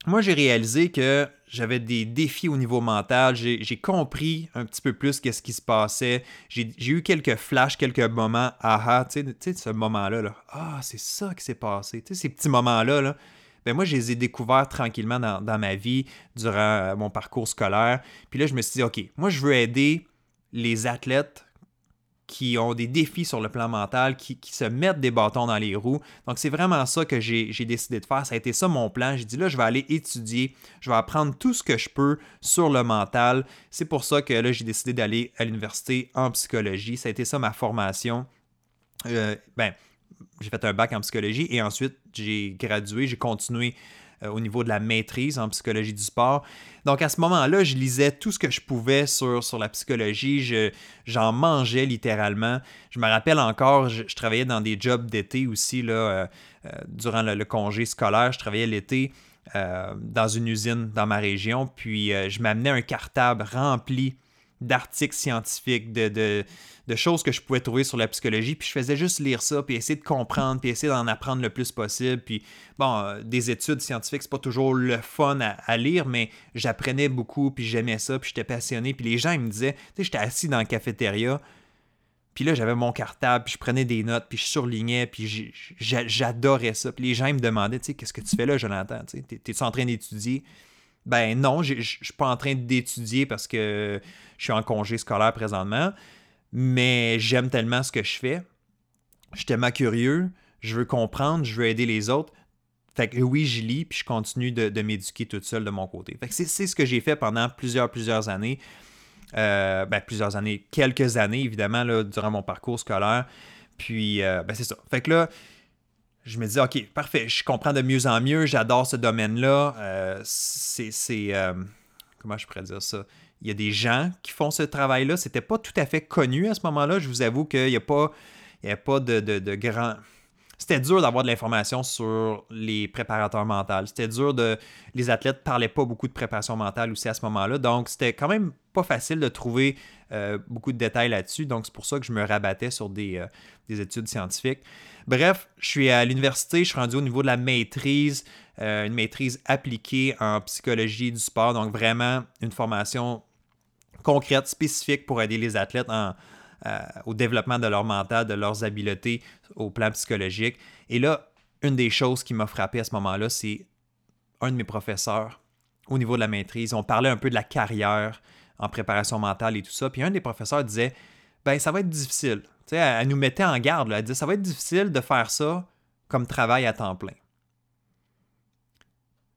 moi, j'ai réalisé que j'avais des défis au niveau mental. J'ai compris un petit peu plus qu'est-ce qui se passait. J'ai eu quelques flashs, quelques moments. Ah tu sais, ce moment-là. Là. Ah, c'est ça qui s'est passé. Tu sais, ces petits moments-là. Là, ben moi, je les ai découverts tranquillement dans, dans ma vie durant euh, mon parcours scolaire. Puis là, je me suis dit, OK, moi, je veux aider les athlètes qui ont des défis sur le plan mental, qui, se mettent des bâtons dans les roues. Donc, c'est vraiment ça que j'ai décidé de faire. Ça a été ça mon plan. J'ai dit là, je vais aller étudier, je vais apprendre tout ce que je peux sur le mental. C'est pour ça que là, j'ai décidé d'aller à l'université en psychologie. Ça a été ça ma formation. Euh, ben, j'ai fait un bac en psychologie et ensuite j'ai gradué, j'ai continué euh, au niveau de la maîtrise en psychologie du sport. Donc à ce moment-là, je lisais tout ce que je pouvais sur, sur la psychologie. Je, j'en mangeais littéralement. Je me rappelle encore, je, travaillais dans des jobs d'été aussi, là, euh, euh, durant le, congé scolaire. Je travaillais l'été dans une usine dans ma région. Puis je m'amenais un cartable rempli d'articles scientifiques, de, de, choses que je pouvais trouver sur la psychologie, puis je faisais juste lire ça, puis essayer de comprendre, puis essayer d'en apprendre le plus possible. Puis, bon, euh, des études scientifiques, c'est pas toujours le fun à, lire, mais j'apprenais beaucoup, puis j'aimais ça, puis j'étais passionné. Puis les gens, me disaient, tu sais, j'étais assis dans la cafétéria, puis là, j'avais mon cartable, puis je prenais des notes, puis je surlignais, puis j'adorais ça. Puis les gens me demandaient, tu sais, qu'est-ce que tu fais là, Jonathan? T'es-tu en train d'étudier? Ben non, je suis pas en train d'étudier parce que je suis en congé scolaire présentement, mais j'aime tellement ce que je fais. Je suis tellement curieux, je veux comprendre, je veux aider les autres. Fait que oui, je lis, puis je continue de, m'éduquer toute seule de mon côté. Fait que c'est ce que j'ai fait pendant plusieurs, plusieurs années. Euh, ben, plusieurs années, quelques années, évidemment, là, durant mon parcours scolaire. Puis, euh, ben, c'est ça. Fait que là, je me dis, OK, parfait, je comprends de mieux en mieux, j'adore ce domaine-là. Euh, c'est. Euh, comment je pourrais dire ça? Il y a des gens qui font ce travail-là. C'était pas tout à fait connu à ce moment-là. Je vous avoue qu'il n'y a pas, il a pas de, de, de grand c'était dur d'avoir de l'information sur les préparateurs mentaux. C'était dur de. Les athlètes ne parlaient pas beaucoup de préparation mentale aussi à ce moment-là. Donc, c'était quand même pas facile de trouver euh, beaucoup de détails là-dessus. Donc, c'est pour ça que je me rabattais sur des, des, études scientifiques. Bref, je suis à l'université, je suis rendu au niveau de la maîtrise, euh, une maîtrise appliquée en psychologie du sport. Donc, vraiment une formation concrète, spécifique pour aider les athlètes euh, au développement de leur mental, de leurs habiletés au plan psychologique. Et là, une des choses qui m'a frappé à ce moment-là, c'est un de mes professeurs au niveau de la maîtrise. On parlait un peu de la carrière en préparation mentale et tout ça. Puis un des professeurs disait ben ça va être difficile. Elle, nous mettait en garde. Elle disait ça va être difficile de faire ça comme travail à temps plein.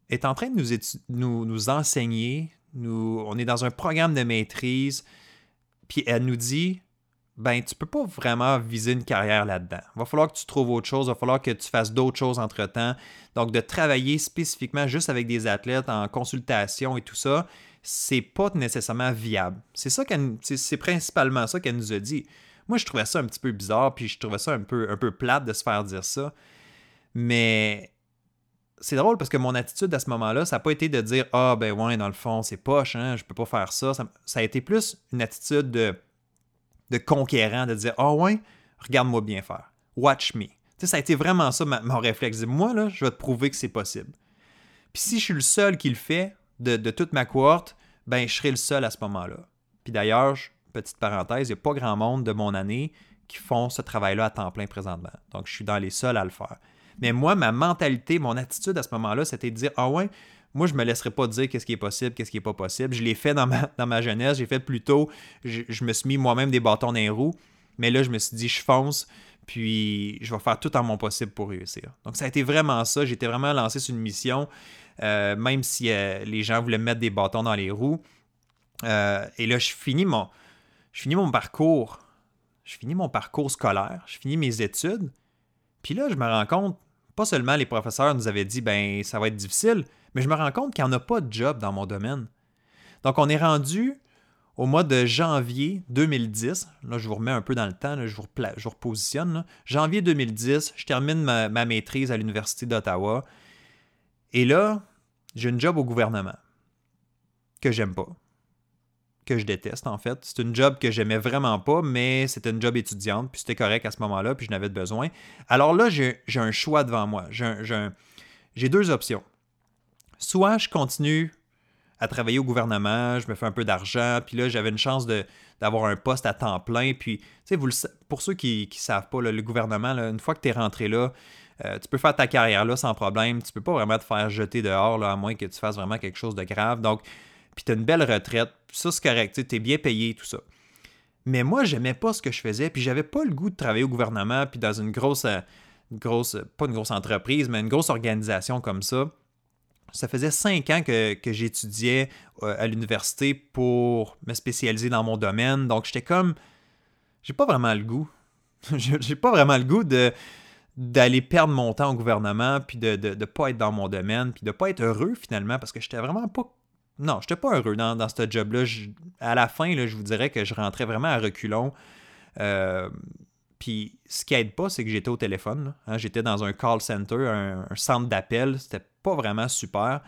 Elle est en train de nous, enseigner. Nous, on est dans un programme de maîtrise. Puis elle nous dit ben tu peux pas vraiment viser une carrière là-dedans. Il va falloir que tu trouves autre chose, il va falloir que tu fasses d'autres choses entre-temps. Donc de travailler spécifiquement juste avec des athlètes en consultation et tout ça, c'est pas nécessairement viable. C'est principalement ça qu'elle nous a dit. Moi, je trouvais ça un petit peu bizarre, puis je trouvais ça un peu, un peu plate de se faire dire ça. Mais c'est drôle parce que mon attitude à ce moment-là, ça n'a pas été de dire Ah, ben ouais, dans le fond, c'est poche, hein, je peux pas faire ça. ça. a été plus une attitude de de conquérant, de dire Ah ouais, regarde-moi bien faire. Watch me. ça a été vraiment ça mon réflexe. Moi, là, je vais te prouver que c'est possible. Puis si je suis le seul qui le fait de, toute ma cohorte, ben je serai le seul à ce moment-là. Puis d'ailleurs, petite parenthèse, il n'y a pas grand monde de mon année qui font ce travail-là à temps plein présentement. Donc, je suis dans les seuls à le faire. Mais moi, ma mentalité, mon attitude à ce moment-là, c'était de dire Ah ouais, moi, je me laisserai pas dire qu'est-ce qui est possible, qu'est-ce qui est pas possible. Je l'ai fait dans ma, dans ma jeunesse, j'ai fait plus tôt, je, me suis mis moi-même des bâtons dans les roues, mais là, je me suis dit, je fonce, puis je vais faire tout en mon possible pour réussir. Donc, ça a été vraiment ça. J'étais vraiment lancé sur une mission, euh, même si euh, les gens voulaient mettre des bâtons dans les roues. Euh, et là, je finis mon, je finis mon parcours. Je finis mon parcours scolaire, je finis mes études. Puis là, je me rends compte, pas seulement les professeurs nous avaient dit, ben, ça va être difficile, mais je me rends compte qu'il n'y en a pas de job dans mon domaine. Donc, on est rendu au mois de janvier 2010. Là, je vous remets un peu dans le temps, je, vous repositionne. Janvier 2010, je termine ma, maîtrise à l'Université d'Ottawa. Et là, j'ai une job au gouvernement que j'aime pas, que je déteste en fait. C'est une job que j'aimais vraiment pas, mais c'était une job étudiante, puis c'était correct à ce moment-là, puis je n'avais besoin. Alors là, j'ai un choix devant moi. J'ai deux options soit je continue à travailler au gouvernement, je me fais un peu d'argent, puis là, j'avais une chance d'avoir un poste à temps plein. Puis, tu sais, vous pour ceux qui ne savent pas, le gouvernement, une fois que tu es rentré là, euh, tu peux faire ta carrière là sans problème. Tu peux pas vraiment te faire jeter dehors, là, à moins que tu fasses vraiment quelque chose de grave. Donc, puis tu as une belle retraite. Ça, c'est correct. Tu es bien payé, tout ça. Mais moi, j'aimais pas ce que je faisais, puis j'avais pas le goût de travailler au gouvernement, puis dans une grosse, euh, grosse, pas une grosse entreprise, mais une grosse organisation comme ça. Ça faisait cinq ans que, j'étudiais euh, à l'université pour me spécialiser dans mon domaine. Donc, j'étais comme. J'ai pas vraiment le goût. *laughs* j'ai pas vraiment le goût d'aller perdre mon temps au gouvernement, puis de ne pas être dans mon domaine, puis de pas être heureux finalement, parce que j'étais vraiment pas. Non, j'étais pas heureux dans, ce job-là. À la fin, je vous dirais que je rentrais vraiment à reculons. Euh, puis ce qui aide pas, c'est que j'étais au téléphone. Hein. j'étais dans un call center, un, un centre d'appel. C'était pas vraiment super.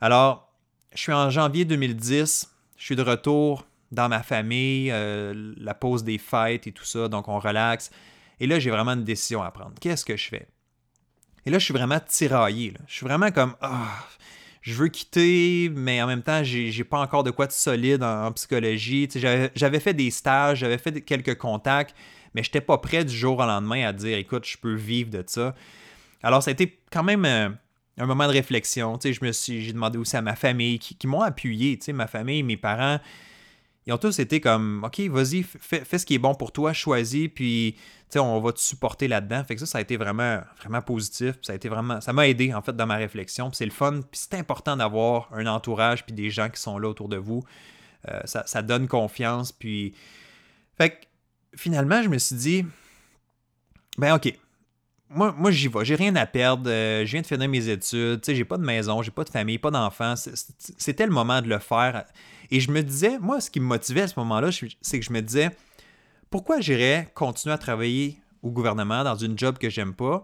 Alors, je suis en janvier 2010, je suis de retour dans ma famille, euh, la pause des fêtes et tout ça, donc on relaxe. Et là, j'ai vraiment une décision à prendre. Qu'est-ce que je fais? Et là, je suis vraiment tiraillé. Je suis vraiment comme, ah, je veux quitter, mais en même temps, j'ai pas encore de quoi de solide en, psychologie. J'avais fait des stages, j'avais fait quelques contacts, mais je n'étais pas prêt du jour au lendemain à dire, écoute, je peux vivre de ça. Alors, ça a été quand même euh, un moment de réflexion. J'ai demandé aussi à ma famille qui, m'ont appuyé. Ma famille, mes parents, ils ont tous été comme, OK, vas-y, fais, ce qui est bon pour toi, choisis, puis on va te supporter là-dedans. Fait que ça, ça a été vraiment, vraiment positif. Ça a été vraiment, ça m'a aidé en fait dans ma réflexion. C'est le fun. Puis c'est important d'avoir un entourage puis des gens qui sont là autour de vous. Euh, ça, donne confiance. Puis, fait que finalement, je me suis dit, ben OK, moi, moi j'y vais. J'ai rien à perdre. Euh, je viens de finir mes études. J'ai pas de maison, j'ai pas de famille, pas d'enfants. C'était le moment de le faire. Et je me disais, moi, ce qui me motivait à ce moment-là, c'est que je me disais, pourquoi j'irais continuer à travailler au gouvernement dans une job que j'aime pas,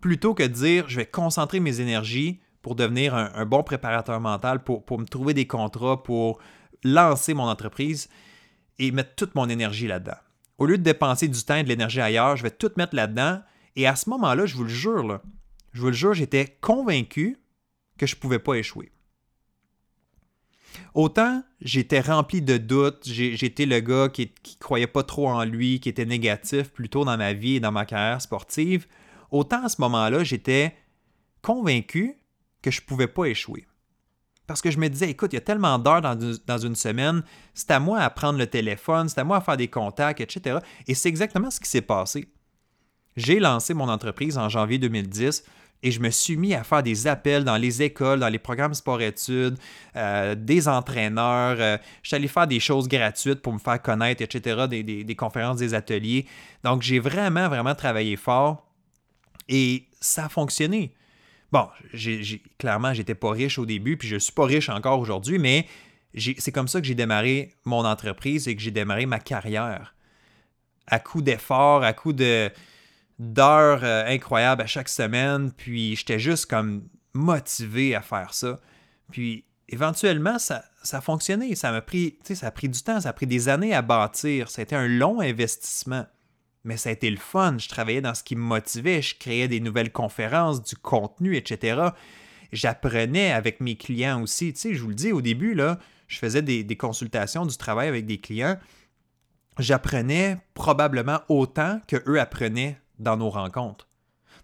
plutôt que de dire, je vais concentrer mes énergies pour devenir un, bon préparateur mental, pour, me trouver des contrats, pour lancer mon entreprise et mettre toute mon énergie là-dedans. Au lieu de dépenser du temps et de l'énergie ailleurs, je vais tout mettre là-dedans et à ce moment-là, je vous le jure, je vous le jure, j'étais convaincu que je ne pouvais pas échouer. Autant j'étais rempli de doutes, j'étais le gars qui ne croyait pas trop en lui, qui était négatif plutôt dans ma vie et dans ma carrière sportive, autant à ce moment-là, j'étais convaincu que je pouvais pas échouer. Parce que je me disais, écoute, il y a tellement d'heures dans, dans, une semaine, c'est à moi à prendre le téléphone, c'est à moi à faire des contacts, etc. Et c'est exactement ce qui s'est passé. J'ai lancé mon entreprise en janvier 2010 et je me suis mis à faire des appels dans les écoles, dans les programmes sport-études, euh, des entraîneurs. Euh, je suis allé faire des choses gratuites pour me faire connaître, etc., des, conférences, des ateliers. Donc, j'ai vraiment, vraiment travaillé fort et ça a fonctionné. Bon, j'ai, clairement, j'étais pas riche au début, puis je suis pas riche encore aujourd'hui, mais c'est comme ça que j'ai démarré mon entreprise et que j'ai démarré ma carrière. À coup d'efforts, à coup de, d'heures euh, incroyables à chaque semaine, puis j'étais juste comme motivé à faire ça. Puis éventuellement, ça, ça a fonctionné. Ça m'a pris, ça a pris du temps, ça a pris des années à bâtir. C'était un long investissement. Mais ça a été le fun. Je travaillais dans ce qui me motivait. Je créais des nouvelles conférences, du contenu, etc. J'apprenais avec mes clients aussi. Tu sais, je vous le dis au début, là, je faisais des, des consultations, du travail avec des clients. J'apprenais probablement autant que eux apprenaient dans nos rencontres.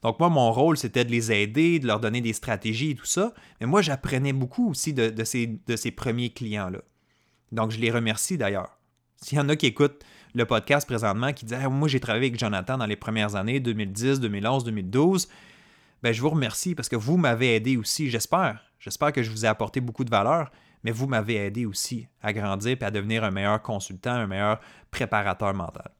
Donc moi, mon rôle, c'était de les aider, de leur donner des stratégies et tout ça. Mais moi, j'apprenais beaucoup aussi de, ces, de ces premiers clients-là. Donc je les remercie d'ailleurs. S'il y en a qui écoutent le podcast présentement, qui disent Moi, j'ai travaillé avec Jonathan dans les premières années, 2010, 2011, 2012 », ben, je vous remercie parce que vous m'avez aidé aussi, j'espère. J'espère que je vous ai apporté beaucoup de valeur, mais vous m'avez aidé aussi à grandir et à devenir un meilleur consultant, un meilleur préparateur mental.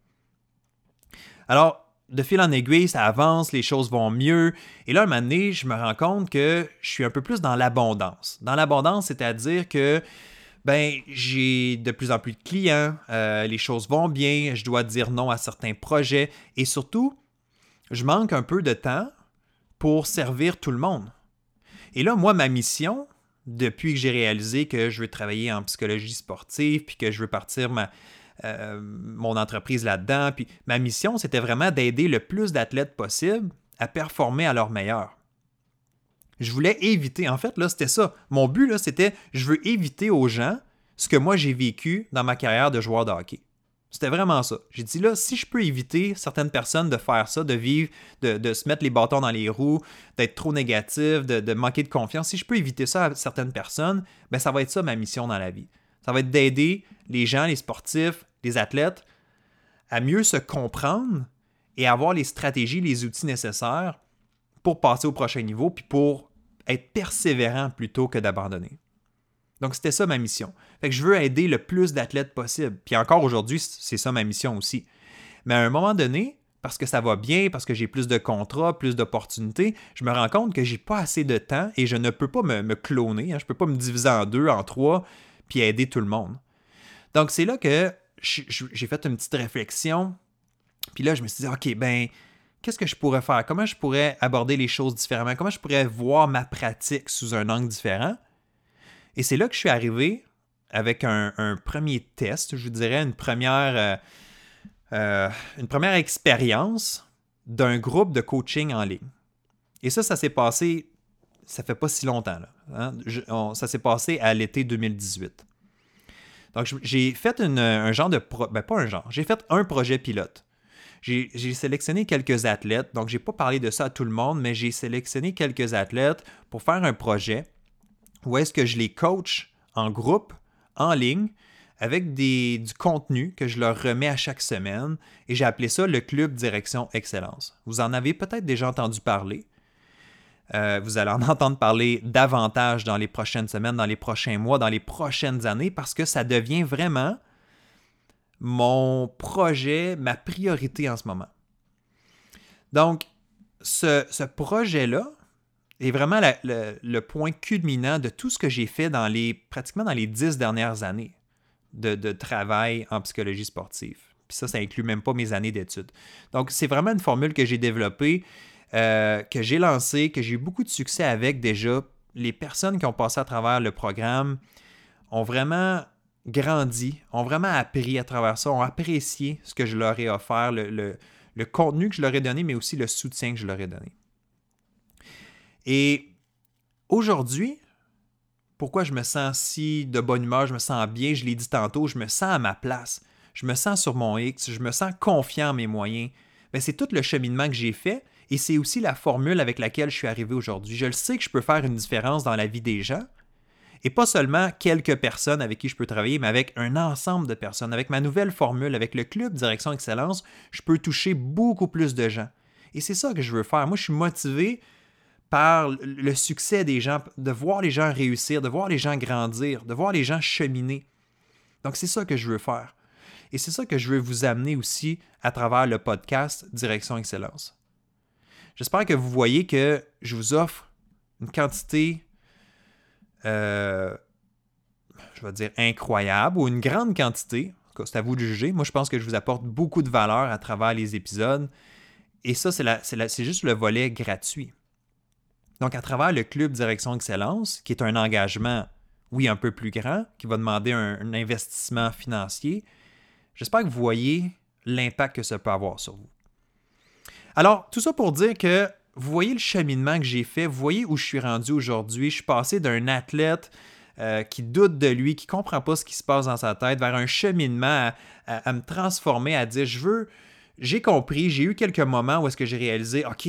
Alors, de fil en aiguille, ça avance, les choses vont mieux. Et là, un moment donné, je me rends compte que je suis un peu plus dans l'abondance. Dans l'abondance, c'est-à-dire que ben, j'ai de plus en plus de clients, euh, les choses vont bien, je dois dire non à certains projets et surtout, je manque un peu de temps pour servir tout le monde. Et là, moi, ma mission, depuis que j'ai réalisé que je veux travailler en psychologie sportive, puis que je veux partir ma, euh, mon entreprise là-dedans. Puis ma mission, c'était vraiment d'aider le plus d'athlètes possible à performer à leur meilleur. Je voulais éviter, en fait, là, c'était ça. Mon but, là, c'était, je veux éviter aux gens ce que moi j'ai vécu dans ma carrière de joueur de hockey. C'était vraiment ça. J'ai dit là, si je peux éviter certaines personnes de faire ça, de vivre, de, se mettre les bâtons dans les roues, d'être trop négatif, de, manquer de confiance, si je peux éviter ça à certaines personnes, ben ça va être ça ma mission dans la vie. Ça va être d'aider les gens, les sportifs, les athlètes à mieux se comprendre et avoir les stratégies, les outils nécessaires pour passer au prochain niveau, puis pour être persévérant plutôt que d'abandonner. Donc, c'était ça ma mission. Fait que je veux aider le plus d'athlètes possible. Puis encore aujourd'hui, c'est ça ma mission aussi. Mais à un moment donné, parce que ça va bien, parce que j'ai plus de contrats, plus d'opportunités, je me rends compte que j'ai pas assez de temps et je ne peux pas me, cloner. Hein. je ne peux pas me diviser en deux, en trois, puis aider tout le monde. Donc, c'est là que j'ai fait une petite réflexion. Puis là, je me suis dit, OK, ben, qu'est-ce que je pourrais faire? Comment je pourrais aborder les choses différemment? Comment je pourrais voir ma pratique sous un angle différent? Et c'est là que je suis arrivé avec un, premier test, je vous dirais, une première, euh, euh, une première expérience d'un groupe de coaching en ligne. Et ça, ça s'est passé, ça fait pas si longtemps. Là, hein. ça s'est passé à l'été 2018. Donc, j'ai fait un genre de... ben, pas un genre, j'ai fait un projet pilote. J'ai sélectionné quelques athlètes, donc j'ai pas parlé de ça à tout le monde, mais j'ai sélectionné quelques athlètes pour faire un projet où est-ce que je les coach en groupe, en ligne, avec du contenu que je leur remets à chaque semaine. Et j'ai appelé ça le Club Direction Excellence. Vous en avez peut-être déjà entendu parler. Euh, vous allez en *laughs* entendre parler davantage dans les prochaines semaines, dans les prochains mois, dans les prochaines années, parce que ça devient vraiment mon projet, ma priorité en ce moment. Donc, ce projet-là, est vraiment le, point culminant de tout ce que j'ai fait dans les, pratiquement dans les dix dernières années de, travail en psychologie sportive. Puis ça, ça inclut même pas mes années d'études. Donc, c'est vraiment une formule que j'ai développée, euh, que j'ai lancée, que j'ai eu beaucoup de succès avec déjà. Les personnes qui ont passé à travers le programme ont vraiment grandi, ont vraiment appris à travers ça, ont apprécié ce que je leur ai offert, le contenu que je leur ai donné, mais aussi le soutien que je leur ai donné. Et aujourd'hui, pourquoi je me sens si de bonne humeur, je me sens bien, je l'ai dit tantôt, je me sens à ma place, je me sens sur mon X, je me sens confiant en mes moyens. Ben, c'est tout le cheminement que j'ai fait et c'est aussi la formule avec laquelle je suis arrivé aujourd'hui. Je le sais que je peux faire une différence dans la vie des gens et pas seulement quelques personnes avec qui je peux travailler, mais avec un ensemble de personnes. Avec ma nouvelle formule, avec le club Direction Excellence, je peux toucher beaucoup plus de gens. Et c'est ça que je veux faire. Moi, je suis motivé par le succès des gens, de voir les gens réussir, de voir les gens grandir, de voir les gens cheminer. Donc c'est ça que je veux faire. Et c'est ça que je veux vous amener aussi à travers le podcast Direction Excellence. J'espère que vous voyez que je vous offre une quantité, euh, je vais dire incroyable, ou une grande quantité. C'est à vous de juger. Moi, je pense que je vous apporte beaucoup de valeur à travers les épisodes. Et ça, c'est juste le volet gratuit. Donc, à travers le Club Direction Excellence, qui est un engagement, oui, un peu plus grand, qui va demander un, investissement financier, j'espère que vous voyez l'impact que ça peut avoir sur vous. Alors, tout ça pour dire que vous voyez le cheminement que j'ai fait, vous voyez où je suis rendu aujourd'hui. Je suis passé d'un athlète euh, qui doute de lui, qui ne comprend pas ce qui se passe dans sa tête, vers un cheminement à, me transformer, à dire, je veux, j'ai compris, j'ai eu quelques moments où est-ce que j'ai réalisé, OK,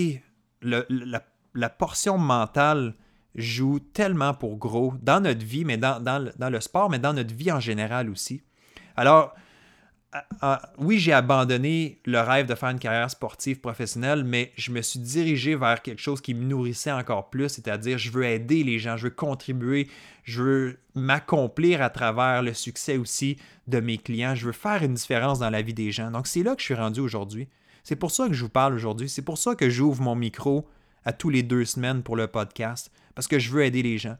le, la la portion mentale joue tellement pour gros dans notre vie, mais dans, le, sport, mais dans notre vie en général aussi. Alors, oui, j'ai abandonné le rêve de faire une carrière sportive professionnelle, mais je me suis dirigé vers quelque chose qui me nourrissait encore plus, c'est-à-dire je veux aider les gens, je veux contribuer, je veux m'accomplir à travers le succès aussi de mes clients, je veux faire une différence dans la vie des gens. Donc c'est là que je suis rendu aujourd'hui. C'est pour ça que je vous parle aujourd'hui, c'est pour ça que j'ouvre mon micro à tous les deux semaines pour le podcast, parce que je veux aider les gens.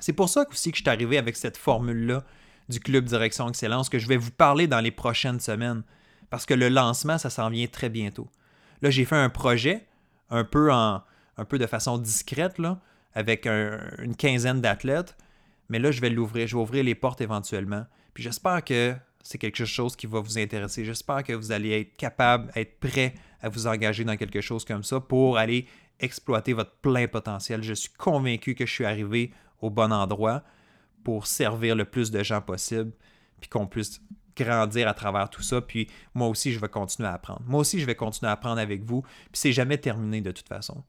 C'est pour ça aussi que je suis arrivé avec cette formule-là du Club Direction Excellence que je vais vous parler dans les prochaines semaines, parce que le lancement, ça s'en vient très bientôt. Là, j'ai fait un projet, un peu, en, un peu de façon discrète, avec une quinzaine d'athlètes, mais là, je vais l'ouvrir, je vais ouvrir les portes éventuellement. Puis j'espère que c'est quelque chose qui va vous intéresser. J'espère que vous allez être capable, être prêt à vous engager dans quelque chose comme ça pour aller exploiter votre plein potentiel. Je suis convaincu que je suis arrivé au bon endroit pour servir le plus de gens possible, puis qu'on puisse grandir à travers tout ça. Puis moi aussi, je vais continuer à apprendre. Moi aussi, je vais continuer à apprendre avec vous. Puis c'est jamais terminé de toute façon.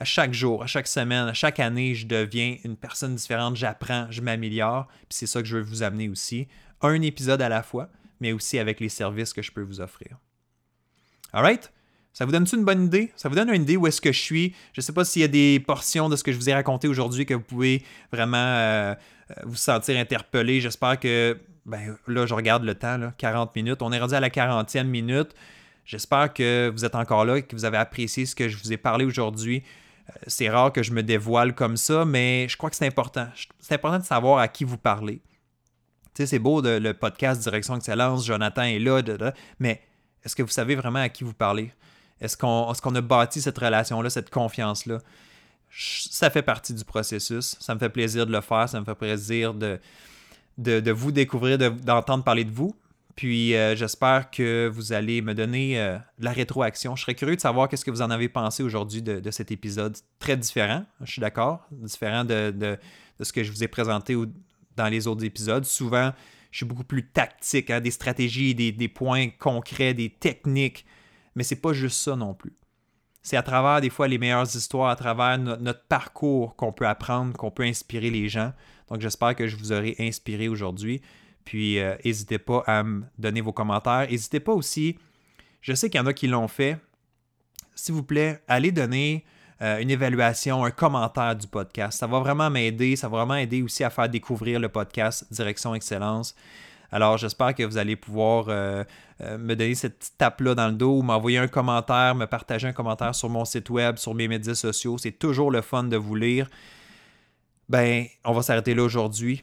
À chaque jour, à chaque semaine, à chaque année, je deviens une personne différente, j'apprends, je m'améliore. Puis c'est ça que je veux vous amener aussi. Un épisode à la fois, mais aussi avec les services que je peux vous offrir. Alright? Ça vous donne-tu une bonne idée? Ça vous donne une idée où est-ce que je suis? Je ne sais pas s'il y a des portions de ce que je vous ai raconté aujourd'hui que vous pouvez vraiment euh, euh, vous sentir interpellé. J'espère que, ben, là, je regarde le temps, 40 minutes. On est rendu à la 40e minute. J'espère que vous êtes encore là et que vous avez apprécié ce que je vous ai parlé aujourd'hui. Euh, c'est rare que je me dévoile comme ça, mais je crois que c'est important. C'est important de savoir à qui vous parlez. Tu sais, c'est beau le podcast Direction Excellence, Jonathan est là, mais est-ce que vous savez vraiment à qui vous parlez? Est-ce qu'on a bâti cette relation-là, cette confiance-là? Ça fait partie du processus. Ça me fait plaisir de le faire. Ça me fait plaisir de, vous découvrir, d'entendre parler de vous. Puis euh, j'espère que vous allez me donner euh, la rétroaction. Je serais curieux de savoir qu'est-ce que vous en avez pensé aujourd'hui de, cet épisode. Très différent, je suis d'accord. Différent de, ce que je vous ai présenté dans les autres épisodes. Souvent, je suis beaucoup plus tactique, hein, des stratégies, des, points concrets, des techniques. Mais c'est pas juste ça non plus. C'est à travers des fois les meilleures histoires, à travers notre parcours qu'on peut apprendre, qu'on peut inspirer les gens. Donc j'espère que je vous aurai inspiré aujourd'hui. Puis euh, n'hésitez pas à me donner vos commentaires. N'hésitez pas aussi, je sais qu'il y en a qui l'ont fait. S'il vous plaît, allez donner euh, une évaluation, un commentaire du podcast. Ça va vraiment m'aider. Ça va vraiment aider aussi à faire découvrir le podcast Direction Excellence. Alors, j'espère que vous allez pouvoir euh, euh, me donner cette petite tape-là dans le dos, m'envoyer un commentaire, me partager un commentaire sur mon site web, sur mes médias sociaux. C'est toujours le fun de vous lire. Ben, on va s'arrêter là aujourd'hui.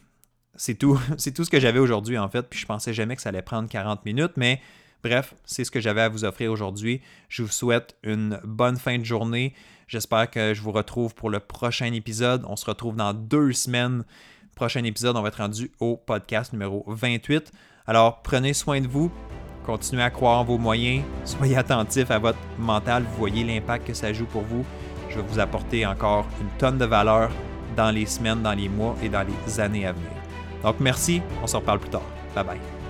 C'est tout, *laughs* c'est tout ce que j'avais aujourd'hui en fait. Puis je pensais jamais que ça allait prendre 40 minutes, mais bref, c'est ce que j'avais à vous offrir aujourd'hui. Je vous souhaite une bonne fin de journée. J'espère que je vous retrouve pour le prochain épisode. On se retrouve dans deux semaines prochain épisode, on va être rendu au podcast numéro 28. Alors, prenez soin de vous, continuez à croire en vos moyens, soyez attentifs à votre mental, vous voyez l'impact que ça joue pour vous. Je vais vous apporter encore une tonne de valeur dans les semaines, dans les mois et dans les années à venir. Donc, merci, on se reparle plus tard. Bye bye.